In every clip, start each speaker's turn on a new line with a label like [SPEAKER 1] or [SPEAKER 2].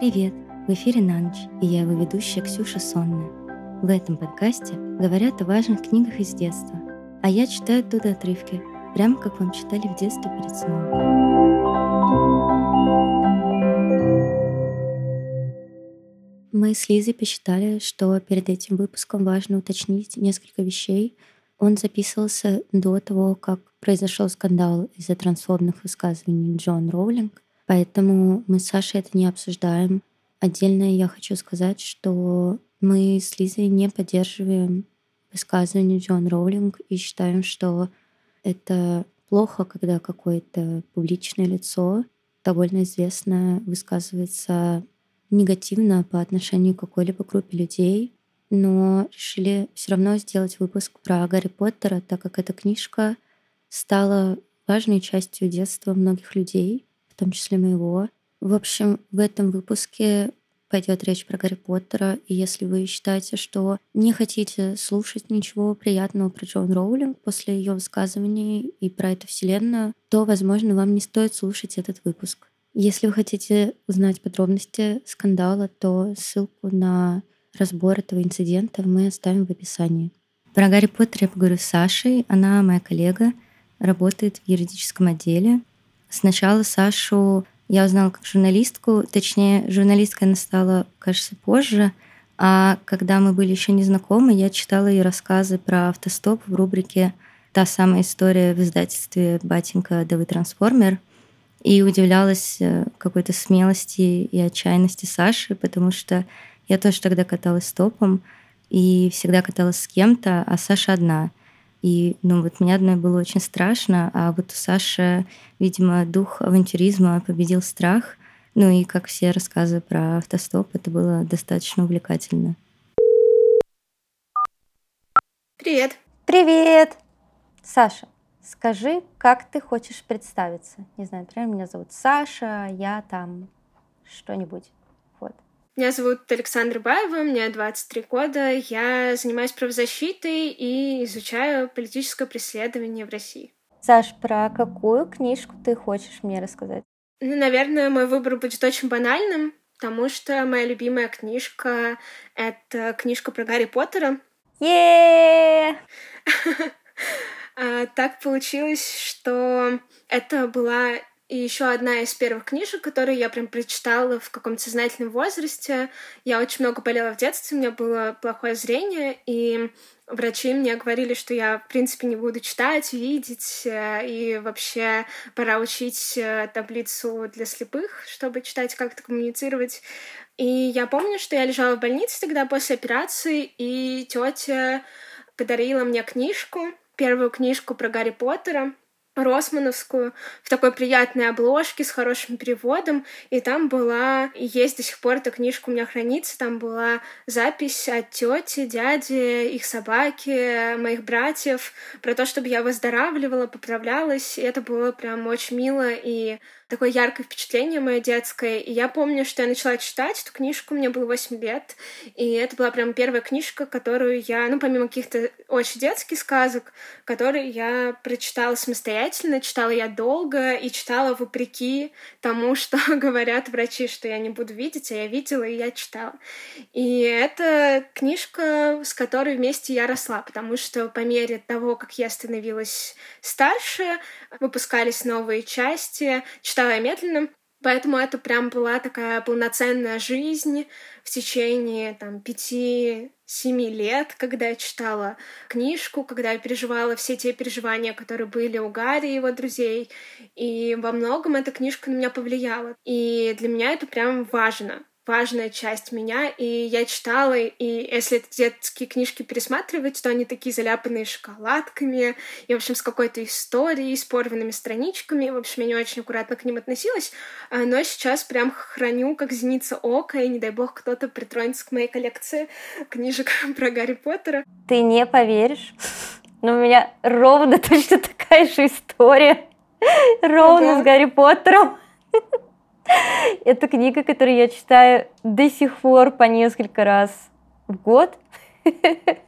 [SPEAKER 1] Привет! В эфире «На ночь» и я его ведущая Ксюша Сонная. В этом подкасте говорят о важных книгах из детства, а я читаю оттуда отрывки, прямо как вам читали в детстве перед сном. Мы с Лизой посчитали, что перед этим выпуском важно уточнить несколько вещей. Он записывался до того, как произошел скандал из-за трансфобных высказываний Джон Роулинг, поэтому мы с Сашей это не обсуждаем. Отдельно я хочу сказать, что мы с Лизой не поддерживаем высказывания Джон Роулинг и считаем, что это плохо, когда какое-то публичное лицо, довольно известное, высказывается негативно по отношению к какой-либо группе людей, но решили все равно сделать выпуск про Гарри Поттера, так как эта книжка стала важной частью детства многих людей, том числе моего. В общем, в этом выпуске пойдет речь про Гарри Поттера, и если вы считаете, что не хотите слушать ничего приятного про Джон Роулинг после ее высказываний и про эту вселенную, то, возможно, вам не стоит слушать этот выпуск. Если вы хотите узнать подробности скандала, то ссылку на разбор этого инцидента мы оставим в описании. Про Гарри Поттера я поговорю с Сашей. Она моя коллега, работает в юридическом отделе. Сначала Сашу я узнала как журналистку, точнее, журналисткой она стала, кажется, позже, а когда мы были еще не знакомы, я читала ее рассказы про автостоп в рубрике «Та самая история» в издательстве «Батенька, да вы трансформер», и удивлялась э, какой-то смелости и отчаянности Саши, потому что я тоже тогда каталась стопом и всегда каталась с кем-то, а Саша одна. И, ну, вот мне одной было очень страшно, а вот у Саши, видимо, дух авантюризма победил страх. Ну и, как все рассказы про автостоп, это было достаточно увлекательно.
[SPEAKER 2] Привет.
[SPEAKER 1] Привет. Саша, скажи, как ты хочешь представиться? Не знаю, например, меня зовут Саша, я там что-нибудь.
[SPEAKER 2] Меня зовут Александра Баева, мне 23 года. Я занимаюсь правозащитой и изучаю политическое преследование в России.
[SPEAKER 1] Саш, про какую книжку ты хочешь мне рассказать?
[SPEAKER 2] Ну, наверное, мой выбор будет очень банальным, потому что моя любимая книжка — это книжка про Гарри Поттера.
[SPEAKER 1] е
[SPEAKER 2] а, Так получилось, что это была и еще одна из первых книжек, которую я прям прочитала в каком-то сознательном возрасте. Я очень много болела в детстве, у меня было плохое зрение, и врачи мне говорили, что я, в принципе, не буду читать, видеть, э, и вообще пора учить э, таблицу для слепых, чтобы читать, как-то коммуницировать. И я помню, что я лежала в больнице тогда после операции, и тетя подарила мне книжку, первую книжку про Гарри Поттера, Росмановскую в такой приятной обложке с хорошим переводом, и там была, и есть до сих пор эта книжка у меня хранится, там была запись от тети, дяди, их собаки, моих братьев, про то, чтобы я выздоравливала, поправлялась, и это было прям очень мило и такое яркое впечатление мое детское. И я помню, что я начала читать эту книжку, мне было 8 лет, и это была прям первая книжка, которую я, ну, помимо каких-то очень детских сказок, которые я прочитала самостоятельно, читала я долго и читала вопреки тому, что говорят врачи, что я не буду видеть, а я видела и я читала. И это книжка, с которой вместе я росла, потому что по мере того, как я становилась старше, выпускались новые части, читала я медленно, Поэтому это прям была такая полноценная жизнь в течение там пяти-семи лет, когда я читала книжку, когда я переживала все те переживания, которые были у Гарри и его друзей. И во многом эта книжка на меня повлияла. И для меня это прям важно важная часть меня, и я читала, и если детские книжки пересматривать, то они такие заляпанные шоколадками, и, в общем, с какой-то историей, с порванными страничками, в общем, я не очень аккуратно к ним относилась, а, но сейчас прям храню как зеница ока, и не дай бог кто-то притронется к моей коллекции книжек про Гарри Поттера.
[SPEAKER 1] Ты не поверишь, но у меня ровно точно такая же история, ровно с Гарри Поттером. Это книга, которую я читаю до сих пор по несколько раз в год.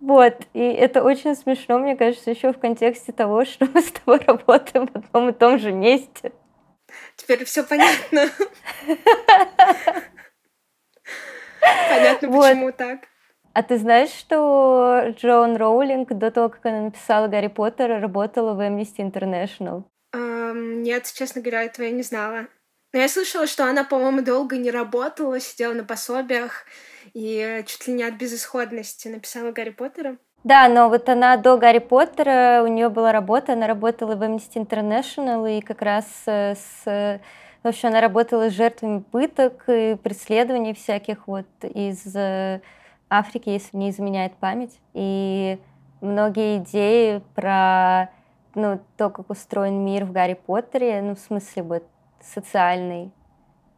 [SPEAKER 1] Вот, и это очень смешно, мне кажется, еще в контексте того, что мы с тобой работаем в одном и том же месте.
[SPEAKER 2] Теперь все понятно. Понятно, почему так.
[SPEAKER 3] А ты знаешь, что Джоан Роулинг до того, как она написала Гарри Поттера, работала в Amnesty International?
[SPEAKER 2] Um, нет, честно говоря, этого я не знала. Но я слышала, что она, по-моему, долго не работала, сидела на пособиях и чуть ли не от безысходности написала Гарри Поттера.
[SPEAKER 3] Да, но вот она до Гарри Поттера, у нее была работа, она работала в Amnesty International и как раз э, с... В общем, она работала с жертвами пыток и преследований всяких вот из э, Африки, если не изменяет память. И многие идеи про ну, то, как устроен мир в Гарри Поттере, ну, в смысле, вот, социальный,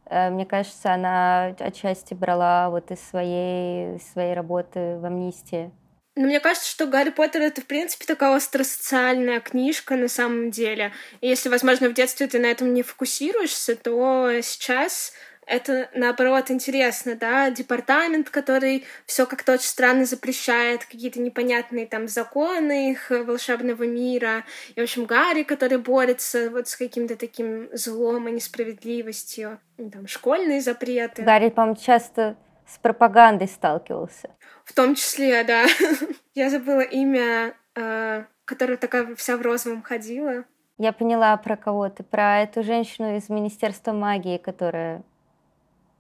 [SPEAKER 3] э, мне кажется, она отчасти брала вот из своей, своей работы в «Амнистии».
[SPEAKER 2] Но мне кажется, что Гарри Поттер это, в принципе, такая остросоциальная книжка на самом деле. И если, возможно, в детстве ты на этом не фокусируешься, то сейчас это наоборот интересно, да, департамент, который все как-то очень странно запрещает, какие-то непонятные там законы их волшебного мира, и, в общем, Гарри, который борется вот с каким-то таким злом и несправедливостью, и, там, школьные запреты.
[SPEAKER 3] Гарри, по-моему, часто с пропагандой сталкивался.
[SPEAKER 2] В том числе, да. Я забыла имя, э, которая такая вся в розовом ходила.
[SPEAKER 3] Я поняла про кого ты, про эту женщину из Министерства магии, которая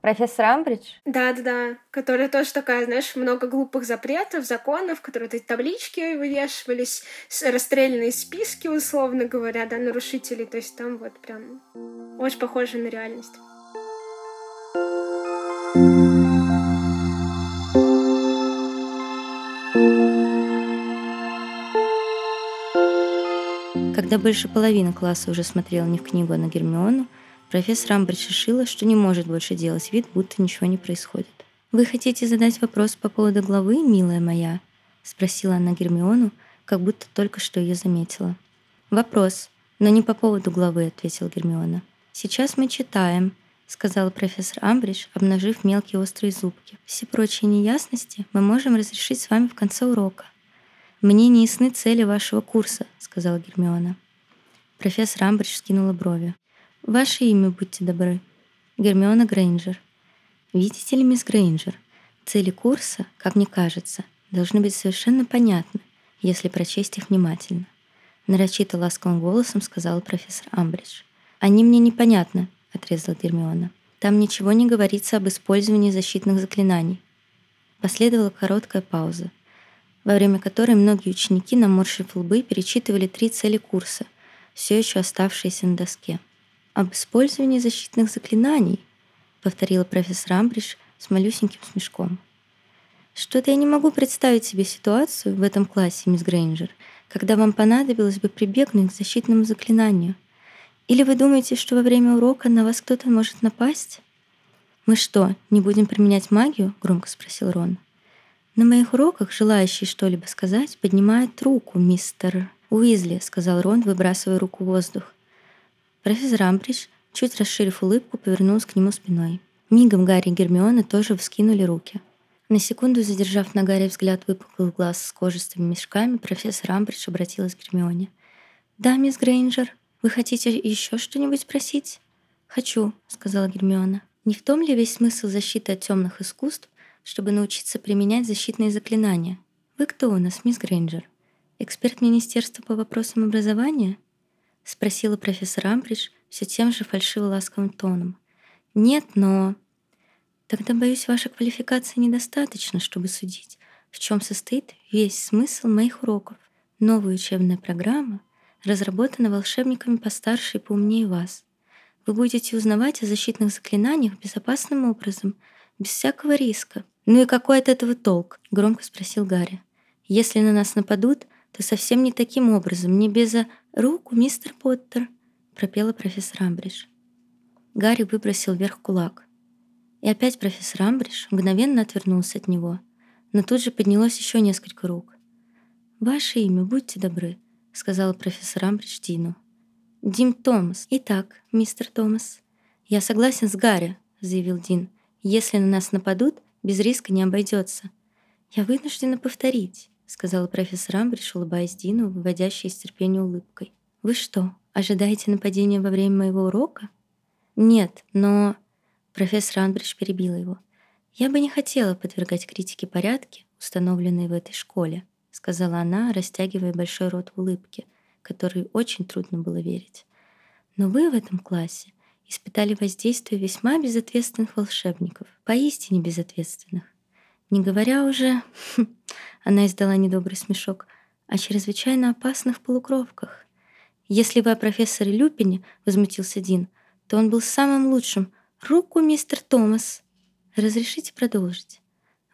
[SPEAKER 3] Профессор Амбридж?
[SPEAKER 2] Да-да-да, которая тоже такая, знаешь, много глупых запретов, законов, которые эти таблички вывешивались, расстрелянные списки, условно говоря, да, нарушителей, то есть там вот прям очень похоже на реальность.
[SPEAKER 1] Когда больше половины класса уже смотрела не в книгу, а на Гермиону, Профессор Амбридж решила, что не может больше делать вид, будто ничего не происходит. «Вы хотите задать вопрос по поводу главы, милая моя?» — спросила она Гермиону, как будто только что ее заметила. «Вопрос, но не по поводу главы», — ответила Гермиона. «Сейчас мы читаем», — сказала профессор Амбридж, обнажив мелкие острые зубки. «Все прочие неясности мы можем разрешить с вами в конце урока». «Мне не ясны цели вашего курса», — сказала Гермиона. Профессор Амбридж скинула брови. Ваше имя, будьте добры. Гермиона Грейнджер. Видите ли, мисс Грейнджер, цели курса, как мне кажется, должны быть совершенно понятны, если прочесть их внимательно. Нарочито ласковым голосом сказал профессор Амбридж. «Они мне непонятны», — отрезала Гермиона. «Там ничего не говорится об использовании защитных заклинаний». Последовала короткая пауза, во время которой многие ученики, наморщив лбы, перечитывали три цели курса, все еще оставшиеся на доске об использовании защитных заклинаний», — повторила профессор Амбридж с малюсеньким смешком. «Что-то я не могу представить себе ситуацию в этом классе, мисс Грейнджер, когда вам понадобилось бы прибегнуть к защитному заклинанию. Или вы думаете, что во время урока на вас кто-то может напасть?» «Мы что, не будем применять магию?» — громко спросил Рон. «На моих уроках желающий что-либо сказать поднимает руку, мистер Уизли», — сказал Рон, выбрасывая руку в воздух. Профессор Амбридж, чуть расширив улыбку, повернулась к нему спиной. Мигом Гарри и Гермиона тоже вскинули руки. На секунду задержав на Гарри взгляд выпуклых глаз с кожистыми мешками, профессор Амбридж обратилась к Гермионе. «Да, мисс Грейнджер, вы хотите еще что-нибудь спросить?» «Хочу», — сказала Гермиона. «Не в том ли весь смысл защиты от темных искусств, чтобы научиться применять защитные заклинания? Вы кто у нас, мисс Грейнджер? Эксперт Министерства по вопросам образования?» — спросила профессор Амбридж все тем же фальшиво-ласковым тоном. «Нет, но...» «Тогда, боюсь, ваша квалификация недостаточно, чтобы судить, в чем состоит весь смысл моих уроков. Новая учебная программа разработана волшебниками постарше и поумнее вас. Вы будете узнавать о защитных заклинаниях безопасным образом, без всякого риска. «Ну и какой от этого толк?» — громко спросил Гарри. «Если на нас нападут, то совсем не таким образом, не без руку, мистер Поттер», — пропела профессор Амбридж. Гарри выбросил вверх кулак. И опять профессор Амбридж мгновенно отвернулся от него, но тут же поднялось еще несколько рук. «Ваше имя, будьте добры», — сказала профессор Амбридж Дину. «Дим Томас. Итак, мистер Томас». «Я согласен с Гарри», — заявил Дин. «Если на нас нападут, без риска не обойдется. Я вынуждена повторить сказала профессор Амбридж, улыбаясь Дину, выводящей из терпения улыбкой. «Вы что, ожидаете нападения во время моего урока?» Нет, но... Профессор Анбридж перебила его. «Я бы не хотела подвергать критике порядки, установленные в этой школе», сказала она, растягивая большой рот в улыбке, которой очень трудно было верить. «Но вы в этом классе испытали воздействие весьма безответственных волшебников, поистине безответственных. Не говоря уже, она издала недобрый смешок, о чрезвычайно опасных полукровках. Если вы о профессоре Люпине, возмутился Дин, то он был самым лучшим. Руку, мистер Томас. Разрешите продолжить.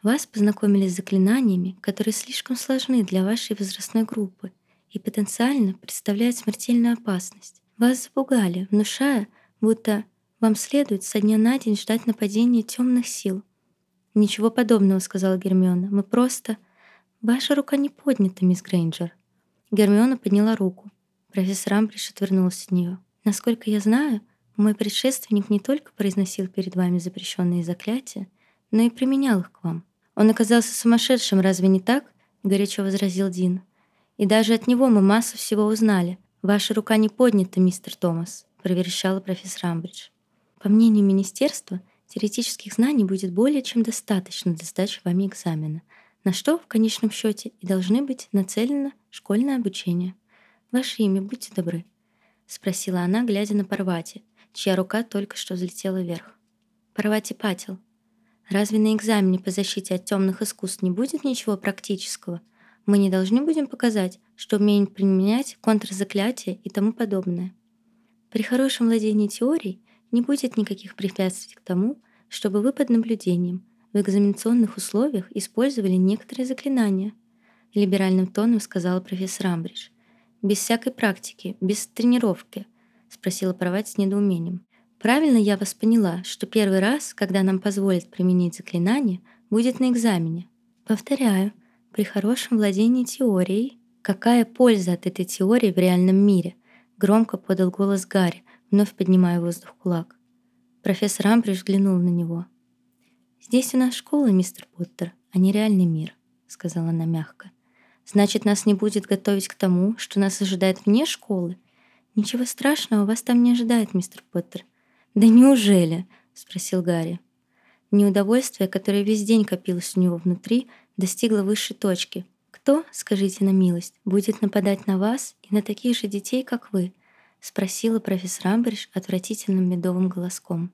[SPEAKER 1] Вас познакомили с заклинаниями, которые слишком сложны для вашей возрастной группы и потенциально представляют смертельную опасность. Вас запугали, внушая, будто вам следует со дня на день ждать нападения темных сил. «Ничего подобного», — сказала Гермиона. «Мы просто...» «Ваша рука не поднята, мисс Грейнджер». Гермиона подняла руку. Профессор Амбридж отвернулся от нее. «Насколько я знаю, мой предшественник не только произносил перед вами запрещенные заклятия, но и применял их к вам. Он оказался сумасшедшим, разве не так?» — горячо возразил Дин. «И даже от него мы массу всего узнали. Ваша рука не поднята, мистер Томас», — проверещала профессор Амбридж. По мнению министерства, теоретических знаний будет более чем достаточно для сдачи вами экзамена, на что в конечном счете и должны быть нацелено школьное обучение. Ваше имя, будьте добры, спросила она, глядя на Парвати, чья рука только что взлетела вверх. Парвати Патил. Разве на экзамене по защите от темных искусств не будет ничего практического? Мы не должны будем показать, что умеем применять контрзаклятия и тому подобное. При хорошем владении теорией не будет никаких препятствий к тому, чтобы вы под наблюдением в экзаменационных условиях использовали некоторые заклинания, либеральным тоном сказала профессор Амбридж. Без всякой практики, без тренировки, спросила Парвать с недоумением. Правильно я вас поняла, что первый раз, когда нам позволят применить заклинание, будет на экзамене. Повторяю, при хорошем владении теорией. Какая польза от этой теории в реальном мире? Громко подал голос Гарри, вновь поднимая воздух кулак. Профессор Амбридж взглянул на него. «Здесь у нас школа, мистер Поттер, а не реальный мир», — сказала она мягко. «Значит, нас не будет готовить к тому, что нас ожидает вне школы? Ничего страшного вас там не ожидает, мистер Поттер». «Да неужели?» — спросил Гарри. Неудовольствие, которое весь день копилось у него внутри, достигло высшей точки. «Кто, скажите на милость, будет нападать на вас и на таких же детей, как вы?» — спросила профессор Амбридж отвратительным медовым голоском.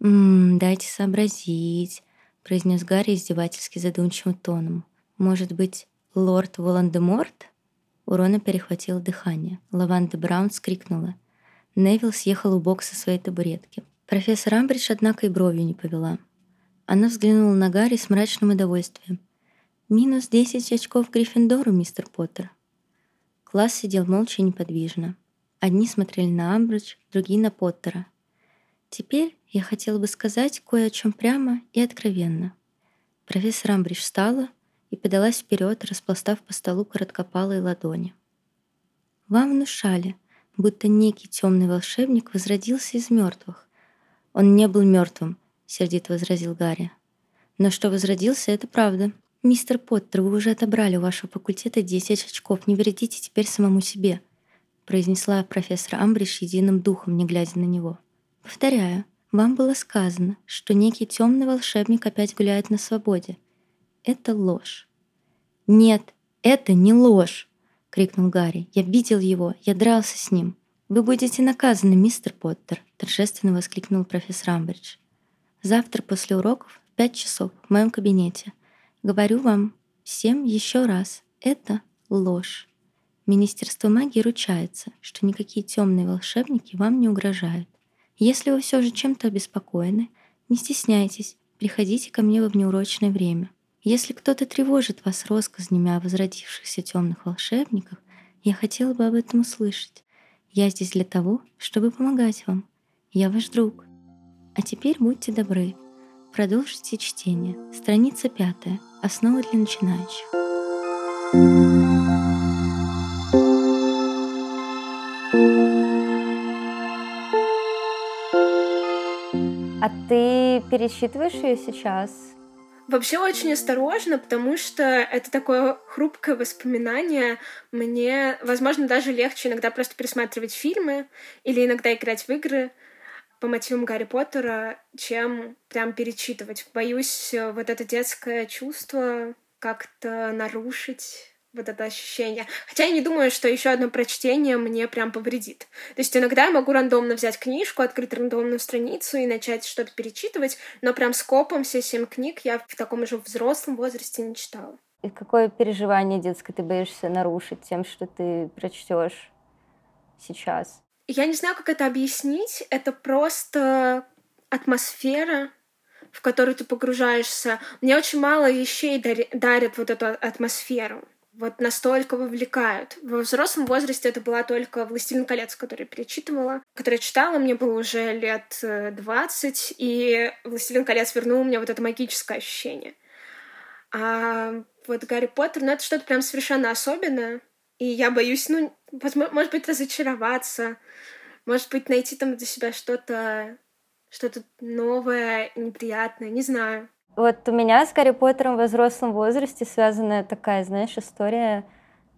[SPEAKER 1] «Ммм, дайте сообразить», — произнес Гарри издевательски задумчивым тоном. «Может быть, лорд Волан-де-Морт?» У Рона перехватило дыхание. Лаванда Браун скрикнула. Невил съехал у бок со своей табуретки. Профессор Амбридж, однако, и бровью не повела. Она взглянула на Гарри с мрачным удовольствием. «Минус десять очков Гриффиндору, мистер Поттер». Класс сидел молча и неподвижно. Одни смотрели на Амбридж, другие на Поттера. Теперь я хотела бы сказать кое о чем прямо и откровенно. Профессор Амбридж встала и подалась вперед, распластав по столу короткопалые ладони. Вам внушали, будто некий темный волшебник возродился из мертвых. Он не был мертвым, сердито возразил Гарри. Но что возродился, это правда. Мистер Поттер, вы уже отобрали у вашего факультета 10 очков, не вредите теперь самому себе, произнесла профессор Амбридж единым духом, не глядя на него. Повторяю, вам было сказано, что некий темный волшебник опять гуляет на свободе. Это ложь. Нет, это не ложь, крикнул Гарри. Я видел его, я дрался с ним. Вы будете наказаны, мистер Поттер, торжественно воскликнул профессор Амбридж. Завтра после уроков в пять часов в моем кабинете. Говорю вам всем еще раз, это ложь. Министерство магии ручается, что никакие темные волшебники вам не угрожают. Если вы все же чем-то обеспокоены, не стесняйтесь, приходите ко мне во внеурочное время. Если кто-то тревожит вас россказнями о возродившихся темных волшебниках, я хотела бы об этом услышать. Я здесь для того, чтобы помогать вам. Я ваш друг. А теперь будьте добры. Продолжите чтение. Страница пятая. Основы для начинающих.
[SPEAKER 3] А ты пересчитываешь ее сейчас?
[SPEAKER 2] Вообще очень осторожно, потому что это такое хрупкое воспоминание. Мне, возможно, даже легче иногда просто пересматривать фильмы или иногда играть в игры. по мотивам Гарри Поттера, чем прям перечитывать. Боюсь э, вот это детское чувство как-то нарушить вот это ощущение. Хотя я не думаю, что еще одно прочтение мне прям повредит. То есть иногда я могу рандомно взять книжку, открыть рандомную страницу и начать что-то перечитывать, но прям скопом все семь книг я в таком же взрослом возрасте не читала.
[SPEAKER 3] И какое переживание детское ты боишься нарушить тем, что ты прочтешь сейчас?
[SPEAKER 2] Я не знаю, как это объяснить. Это просто атмосфера, в которую ты погружаешься. Мне очень мало вещей дарят вот эту атмосферу вот настолько вовлекают. Во взрослом возрасте это была только «Властелин колец», который перечитывала, который читала, мне было уже лет 20, э, и «Властелин колец» вернул мне вот это магическое ощущение. А вот Гарри Поттер, ну это что-то прям совершенно особенное, и я боюсь, ну, может быть, разочароваться, может быть, найти там для себя что-то что-то новое, неприятное, не знаю.
[SPEAKER 3] Вот у меня с Гарри Поттером в взрослом возрасте связанная такая, знаешь, история.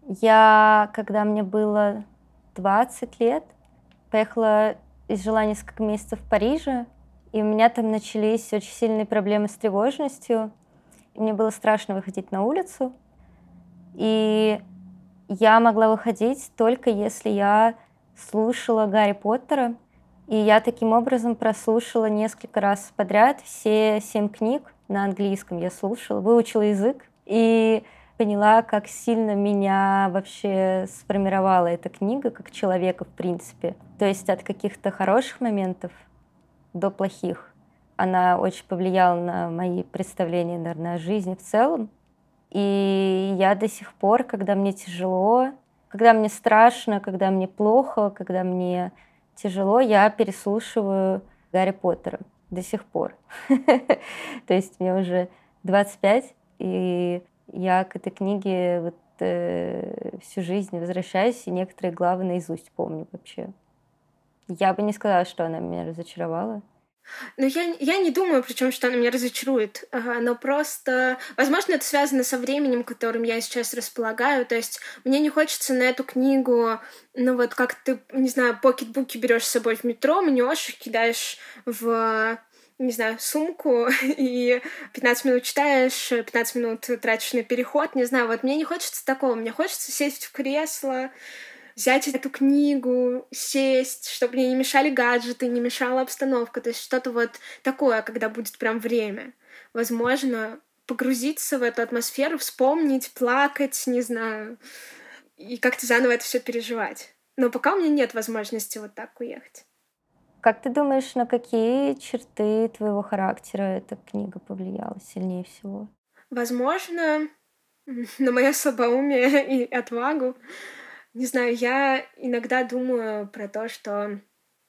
[SPEAKER 3] Я, когда мне было 20 лет, поехала и жила несколько месяцев в Париже, и у меня там начались очень сильные проблемы с тревожностью. Мне было страшно выходить на улицу. И я могла выходить только если я слушала Гарри Поттера. И я таким образом прослушала несколько раз подряд все семь книг на английском я слушала, выучила язык и поняла, как сильно меня вообще сформировала эта книга как человека, в принципе. То есть от каких-то хороших моментов до плохих. Она очень повлияла на мои представления, наверное, о жизни в целом. И я до сих пор, когда мне тяжело, когда мне страшно, когда мне плохо, когда мне тяжело, я переслушиваю Гарри Поттера до сих пор. То есть мне уже 25, и я к этой книге вот э, всю жизнь возвращаюсь, и некоторые главы наизусть помню вообще. Я бы не сказала, что она меня разочаровала.
[SPEAKER 2] Ну, я, я не думаю, причем, что она меня разочарует, но просто, возможно, это связано со временем, которым я сейчас располагаю, то есть мне не хочется на эту книгу, ну вот как ты, не знаю, покетбуки берешь с собой в метро, мнешь, кидаешь в не знаю, сумку и 15 минут читаешь, 15 минут тратишь на переход, не знаю, вот мне не хочется такого, мне хочется сесть в кресло, взять эту книгу, сесть, чтобы мне не мешали гаджеты, не мешала обстановка, то есть что-то вот такое, когда будет прям время. Возможно, погрузиться в эту атмосферу, вспомнить, плакать, не знаю, и как-то заново это все переживать. Но пока у меня нет возможности вот так уехать.
[SPEAKER 3] Как ты думаешь, на какие черты твоего характера эта книга повлияла сильнее всего?
[SPEAKER 2] Возможно, на мое слабоумие и отвагу. Не знаю, я иногда думаю про то, что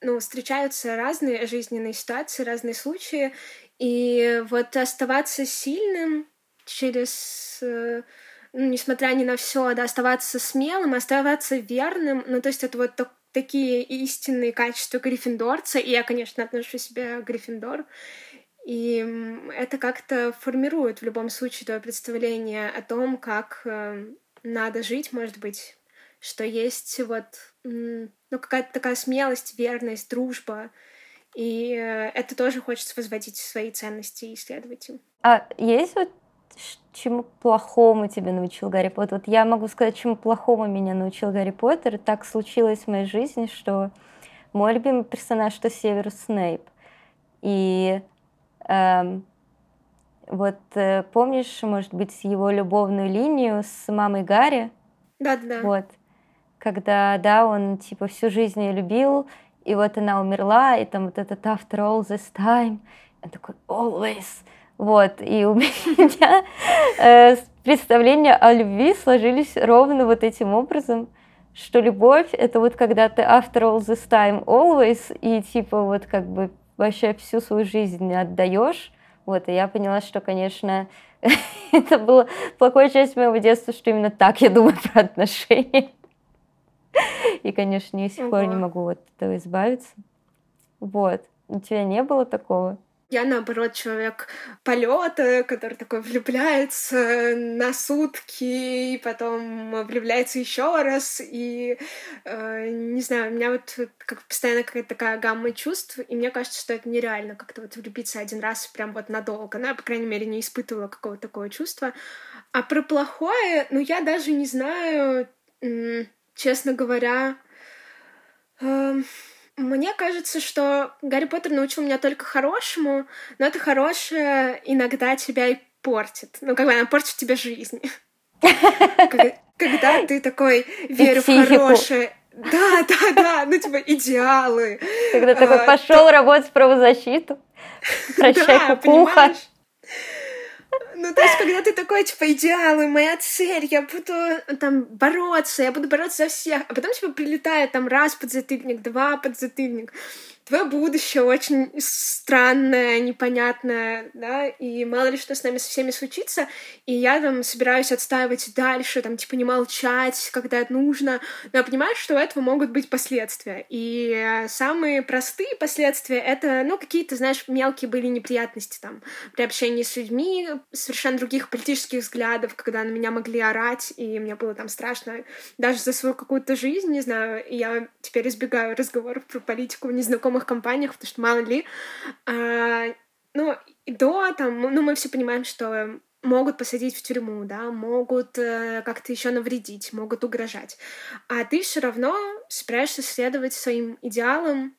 [SPEAKER 2] ну, встречаются разные жизненные ситуации, разные случаи, и вот оставаться сильным через э, ну, несмотря ни на все, да, оставаться смелым, оставаться верным, ну, то есть это вот так, такие истинные качества гриффиндорца, и я, конечно, отношу себя к Гриффиндору, и это как-то формирует в любом случае твое представление о том, как э, надо жить, может быть, что есть вот ну, какая-то такая смелость, верность, дружба. И э, это тоже хочется возводить в свои ценности и исследовать им.
[SPEAKER 3] А есть вот чему плохому тебя научил Гарри Поттер? Вот я могу сказать, чему плохому меня научил Гарри Поттер. Так случилось в моей жизни, что мой любимый персонаж — это Северус Снейп. И эм, вот э, помнишь, может быть, его любовную линию с мамой Гарри?
[SPEAKER 2] Да-да-да.
[SPEAKER 3] Вот когда, да, он типа всю жизнь ее любил, и вот она умерла, и там вот этот after all this time, он такой always, вот, и у меня э, представления о любви сложились ровно вот этим образом, что любовь — это вот когда ты after all this time always, и типа вот как бы вообще всю свою жизнь отдаешь, вот, и я поняла, что, конечно, это была плохая часть моего детства, что именно так я думаю про отношения. И, конечно, я до сих пор не могу от этого избавиться. Вот. У тебя не было такого?
[SPEAKER 2] Я, наоборот, человек полета, который такой влюбляется на сутки, и потом влюбляется еще раз. И, э, не знаю, у меня вот как постоянно какая-то такая гамма чувств, и мне кажется, что это нереально как-то вот влюбиться один раз прям вот надолго. Ну, я, по крайней мере, не испытывала какого-то такого чувства. А про плохое, ну, я даже не знаю, честно говоря... Э, мне кажется, что Гарри Поттер научил меня только хорошему, но это хорошее иногда тебя и портит. Ну, как бы она портит тебе жизнь. Когда ты такой верю в хорошее, да, да, да, ну типа идеалы.
[SPEAKER 3] Когда такой а, пошел работать в правозащиту, прощай, кукуха.
[SPEAKER 2] Ну, то есть, когда ты такой, типа, идеалы, моя цель, я буду там бороться, я буду бороться за всех, а потом, типа, прилетает там раз подзатыльник, два подзатыльник, твое будущее очень странное, непонятное, да, и мало ли что с нами со всеми случится, и я там собираюсь отстаивать дальше, там, типа, не молчать, когда это нужно, но я понимаю, что у этого могут быть последствия, и самые простые последствия — это, ну, какие-то, знаешь, мелкие были неприятности, там, при общении с людьми совершенно других политических взглядов, когда на меня могли орать, и мне было там страшно даже за свою какую-то жизнь, не знаю, я теперь избегаю разговоров про политику в незнакомых новых компаниях, потому что мало ли. А, ну, до там, ну, мы все понимаем, что могут посадить в тюрьму, да, могут э, как-то еще навредить, могут угрожать. А ты все равно собираешься следовать своим идеалам,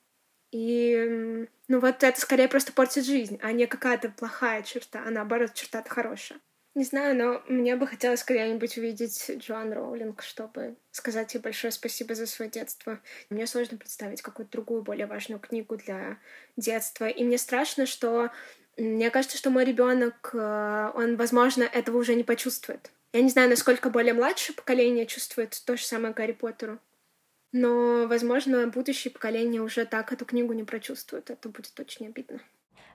[SPEAKER 2] и ну вот это скорее просто портит жизнь, а не какая-то плохая черта, а наоборот черта-то хорошая. Не знаю, но мне бы хотелось когда-нибудь увидеть Джоан Роулинг, чтобы сказать ей большое спасибо за свое детство. Мне сложно представить какую-то другую, более важную книгу для детства. И мне страшно, что мне кажется, что мой ребенок, э, он, возможно, этого уже не почувствует. Я не знаю, насколько более младшее поколение чувствует то же самое Гарри Поттеру. Но, возможно, будущее поколение уже так эту книгу не прочувствует. Это будет очень обидно.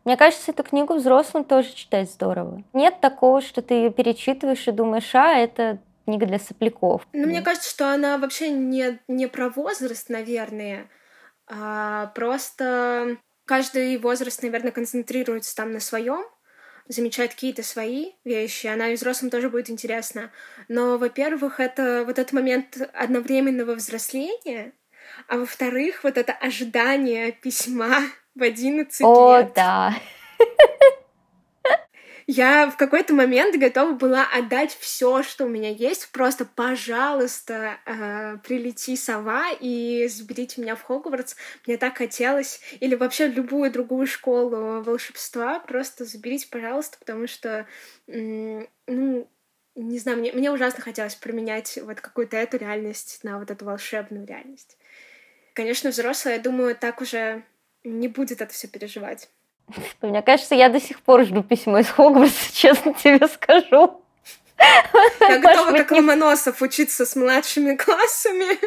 [SPEAKER 3] Мне кажется, эту книгу взрослым тоже читать здорово. Нет такого, что ты ее перечитываешь и думаешь, а, это книга для сопляков.
[SPEAKER 2] Ну, мне кажется, что она вообще не, не про возраст, наверное, а просто каждый возраст, наверное, концентрируется там на своем, замечает какие-то свои вещи, она и взрослым тоже будет интересна. Но, во-первых, это вот этот момент одновременного взросления, а во-вторых, вот это ожидание письма в 11
[SPEAKER 3] О,
[SPEAKER 2] лет.
[SPEAKER 3] О, да.
[SPEAKER 2] Я в какой-то момент готова была отдать все, что у меня есть. Просто, пожалуйста, э, прилети сова и заберите меня в Хогвартс. Мне так хотелось. Или вообще любую другую школу волшебства. Просто заберите, пожалуйста, потому что, ну, не знаю, мне, мне ужасно хотелось променять вот какую-то эту реальность на вот эту волшебную реальность. Конечно, взрослые, я думаю, так уже не будет это все переживать.
[SPEAKER 3] Мне кажется, я до сих пор жду письмо из Хогвартса, честно тебе скажу.
[SPEAKER 2] Я готова, как Ломоносов, учиться с младшими классами.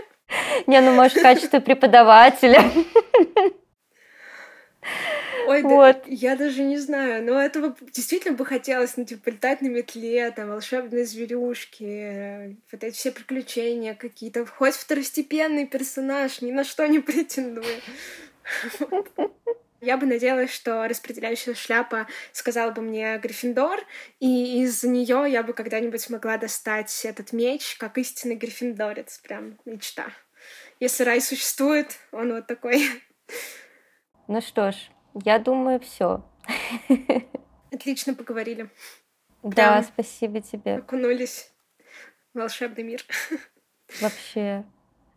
[SPEAKER 3] Не, ну, может, в качестве преподавателя.
[SPEAKER 2] Ой, вот. да, я даже не знаю, но этого действительно бы хотелось, ну, типа, летать на метле, там, волшебные зверюшки, вот эти все приключения какие-то, хоть второстепенный персонаж, ни на что не претендуя. Я бы надеялась, что распределяющая шляпа сказала бы мне Гриффиндор, и из нее я бы когда-нибудь смогла достать этот меч, как истинный гриффиндорец. Прям мечта. Если рай существует, он вот такой.
[SPEAKER 3] Ну что ж, я думаю, все.
[SPEAKER 2] Отлично поговорили.
[SPEAKER 3] Да, Прям спасибо тебе.
[SPEAKER 2] Окунулись в волшебный мир.
[SPEAKER 3] Вообще.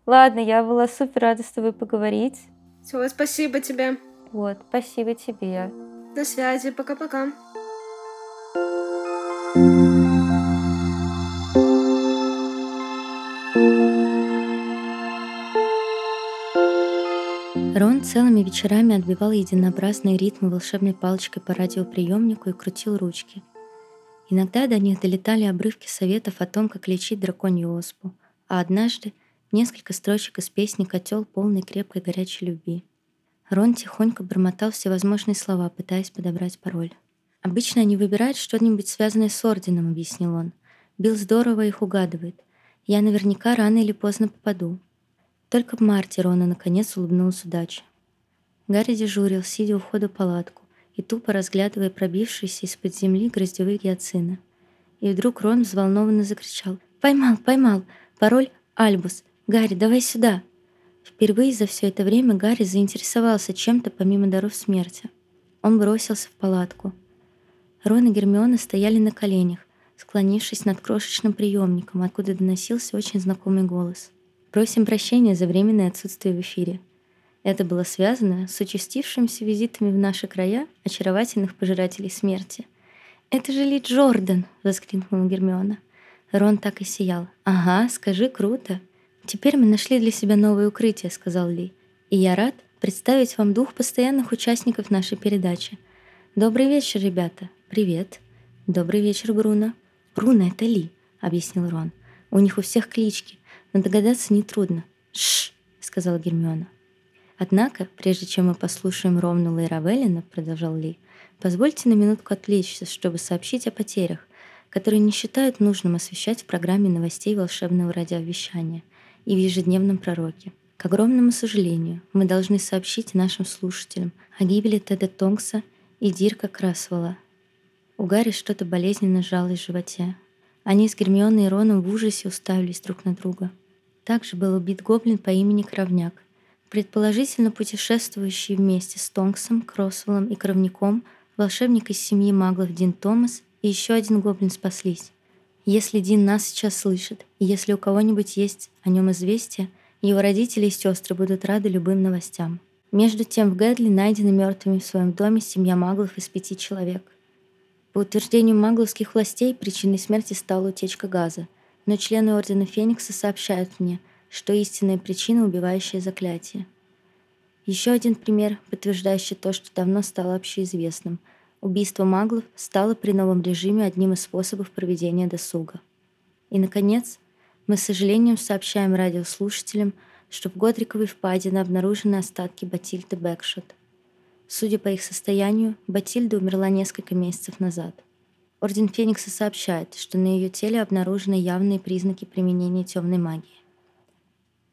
[SPEAKER 3] Ладно, я была супер рада с тобой поговорить.
[SPEAKER 2] Все, спасибо тебе.
[SPEAKER 3] Вот, спасибо тебе.
[SPEAKER 2] До связи, пока-пока.
[SPEAKER 1] Рон целыми вечерами отбивал единообразные ритмы волшебной палочкой по радиоприемнику и крутил ручки. Иногда до них долетали обрывки советов о том, как лечить драконью оспу, а однажды несколько строчек из песни «Котел, полный крепкой горячей любви». Рон тихонько бормотал всевозможные слова, пытаясь подобрать пароль. «Обычно они выбирают что-нибудь связанное с Орденом», — объяснил он. «Билл здорово их угадывает. Я наверняка рано или поздно попаду». Только в марте Рона наконец улыбнулась удача. Гарри дежурил, сидя у входа в палатку, и тупо разглядывая пробившиеся из-под земли гроздевые гиацины. И вдруг Рон взволнованно закричал. «Поймал, поймал! Пароль Альбус! Гарри, давай сюда!» Впервые за все это время Гарри заинтересовался чем-то помимо даров смерти. Он бросился в палатку. Рон и Гермиона стояли на коленях, склонившись над крошечным приемником, откуда доносился очень знакомый голос. «Просим прощения за временное отсутствие в эфире. Это было связано с участившимися визитами в наши края очаровательных пожирателей смерти. «Это же Ли Джордан!» — воскликнула Гермиона. Рон так и сиял. «Ага, скажи, круто!» «Теперь мы нашли для себя новое укрытие», — сказал Ли. «И я рад представить вам двух постоянных участников нашей передачи. Добрый вечер, ребята. Привет. Добрый вечер, Бруно. Бруно — это Ли, — объяснил Рон. У них у всех клички, но догадаться нетрудно. Шш, — сказала Гермиона. Однако, прежде чем мы послушаем Ромнула и продолжал Ли, позвольте на минутку отвлечься, чтобы сообщить о потерях, которые не считают нужным освещать в программе новостей волшебного радиовещания и в ежедневном пророке. К огромному сожалению, мы должны сообщить нашим слушателям о гибели Теда Тонкса и Дирка Красвелла. У Гарри что-то болезненно сжалось в животе. Они с Гермионой и Роном в ужасе уставились друг на друга. Также был убит гоблин по имени Кровняк — Предположительно, путешествующий вместе с Тонксом, Кросвеллом и Кровником, волшебник из семьи маглов Дин Томас и еще один гоблин спаслись. Если Дин нас сейчас слышит, и если у кого-нибудь есть о нем известие, его родители и сестры будут рады любым новостям. Между тем в Гэдли найдены мертвыми в своем доме семья маглов из пяти человек. По утверждению магловских властей, причиной смерти стала утечка газа, но члены Ордена Феникса сообщают мне – что истинная причина — убивающее заклятие. Еще один пример, подтверждающий то, что давно стало общеизвестным. Убийство маглов стало при новом режиме одним из способов проведения досуга. И, наконец, мы с сожалением сообщаем радиослушателям, что в Годриковой впадине обнаружены остатки Батильды Бэкшот. Судя по их состоянию, Батильда умерла несколько месяцев назад. Орден Феникса сообщает, что на ее теле обнаружены явные признаки применения темной магии.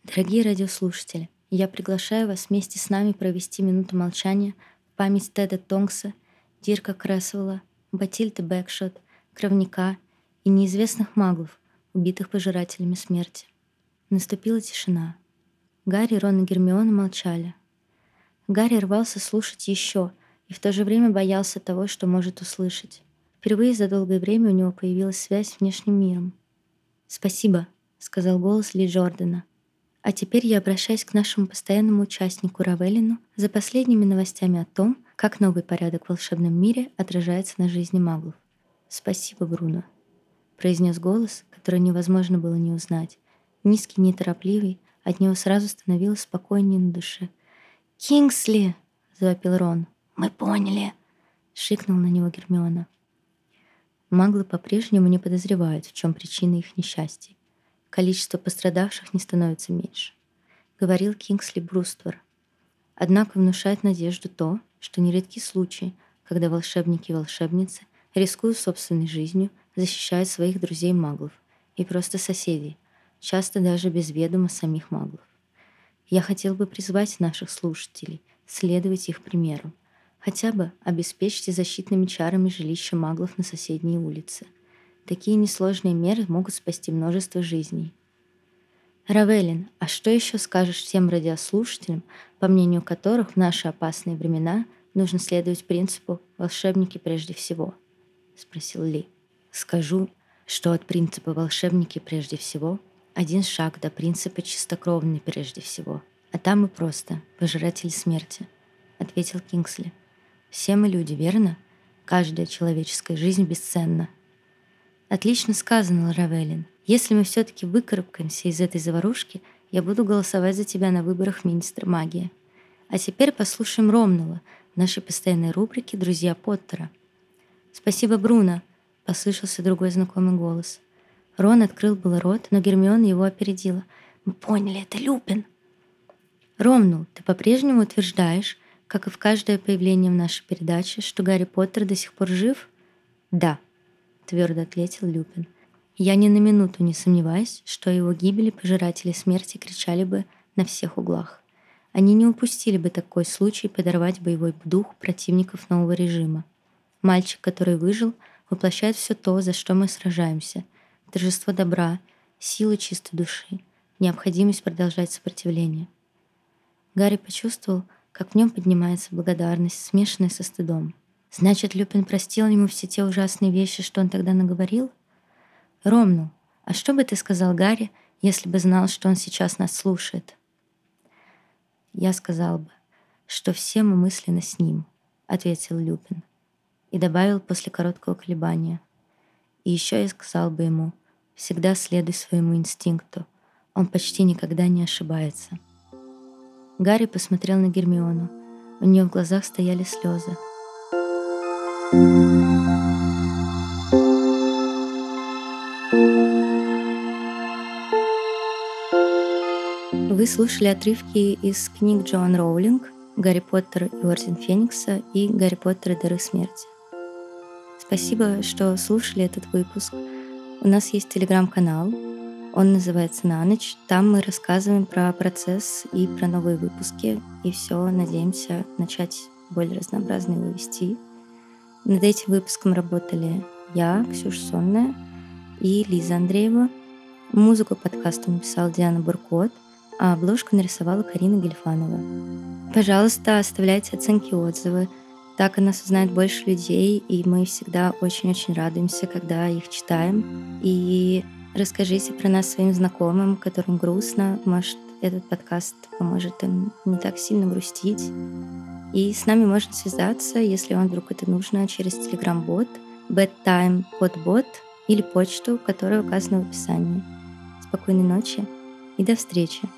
[SPEAKER 1] Дорогие радиослушатели, я приглашаю вас вместе с нами провести минуту молчания в память Теда Тонкса, Дирка Кресвелла, Батильды Бэкшот, Кровника и неизвестных маглов, убитых пожирателями смерти. Наступила тишина. Гарри, Рон и Гермиона молчали. Гарри рвался слушать еще и в то же время боялся того, что может услышать. Впервые за долгое время у него появилась связь с внешним миром. «Спасибо», — сказал голос Ли Джордана. А теперь я обращаюсь к нашему постоянному участнику Равелину за последними новостями о том, как новый порядок в волшебном мире отражается на жизни маглов. «Спасибо, Бруно», — произнес голос, который невозможно было не узнать. Низкий, неторопливый, от него сразу становилось спокойнее на душе. «Кингсли!» — завопил Рон. «Мы поняли!» — шикнул на него Гермиона. Маглы по-прежнему не подозревают, в чем причина их несчастья количество пострадавших не становится меньше, говорил Кингсли Бруствер. Однако внушает надежду то, что нередки случаи, когда волшебники и волшебницы, рискуя собственной жизнью, защищают своих друзей-маглов и просто соседей, часто даже без ведома самих маглов. Я хотел бы призвать наших слушателей следовать их примеру, хотя бы обеспечьте защитными чарами жилища маглов на соседней улице – Такие несложные меры могут спасти множество жизней. Равелин, а что еще скажешь всем радиослушателям, по мнению которых в наши опасные времена нужно следовать принципу «волшебники прежде всего»? Спросил Ли. Скажу, что от принципа «волшебники прежде всего» один шаг до принципа «чистокровный прежде всего», а там и просто «пожиратель смерти», — ответил Кингсли. «Все мы люди, верно? Каждая человеческая жизнь бесценна, Отлично сказано, Равелин. Если мы все-таки выкарабкаемся из этой заварушки, я буду голосовать за тебя на выборах министра магии. А теперь послушаем Ромнула в нашей постоянной рубрике «Друзья Поттера». «Спасибо, Бруно», — послышался другой знакомый голос. Рон открыл был рот, но Гермиона его опередила. «Мы поняли, это Люпин». «Ромнул, ты по-прежнему утверждаешь, как и в каждое появление в нашей передаче, что Гарри Поттер до сих пор жив?» «Да», твердо ответил Люпин. Я ни на минуту не сомневаюсь, что его гибели пожиратели смерти кричали бы на всех углах. они не упустили бы такой случай подорвать боевой дух противников нового режима. Мальчик, который выжил, воплощает все то, за что мы сражаемся. Торжество добра, силу чистой души, необходимость продолжать сопротивление. Гарри почувствовал, как в нем поднимается благодарность, смешанная со стыдом. Значит, Люпин простил ему все те ужасные вещи, что он тогда наговорил? Ромну, а что бы ты сказал Гарри, если бы знал, что он сейчас нас слушает? Я сказал бы, что все мы мысленно с ним, ответил Люпин и добавил после короткого колебания. И еще я сказал бы ему, всегда следуй своему инстинкту, он почти никогда не ошибается. Гарри посмотрел на Гермиону. У нее в глазах стояли слезы. Вы слушали отрывки из книг Джоан Роулинг «Гарри Поттер и Орден Феникса» и «Гарри Поттер и Дары Смерти». Спасибо, что слушали этот выпуск. У нас есть телеграм-канал, он называется «На ночь». Там мы рассказываем про процесс и про новые выпуски. И все, надеемся начать более разнообразно его вести. Над этим выпуском работали я, Ксюша Сонная, и Лиза Андреева. Музыку подкаста написал Диана Буркот, а обложку нарисовала Карина Гельфанова. Пожалуйста, оставляйте оценки и отзывы. Так о нас узнает больше людей, и мы всегда очень-очень радуемся, когда их читаем. И Расскажите про нас своим знакомым, которым грустно. Может, этот подкаст поможет им не так сильно грустить. И с нами можно связаться, если вам вдруг это нужно, через Telegram-бот, bedtime подбот или почту, которая указана в описании. Спокойной ночи и до встречи!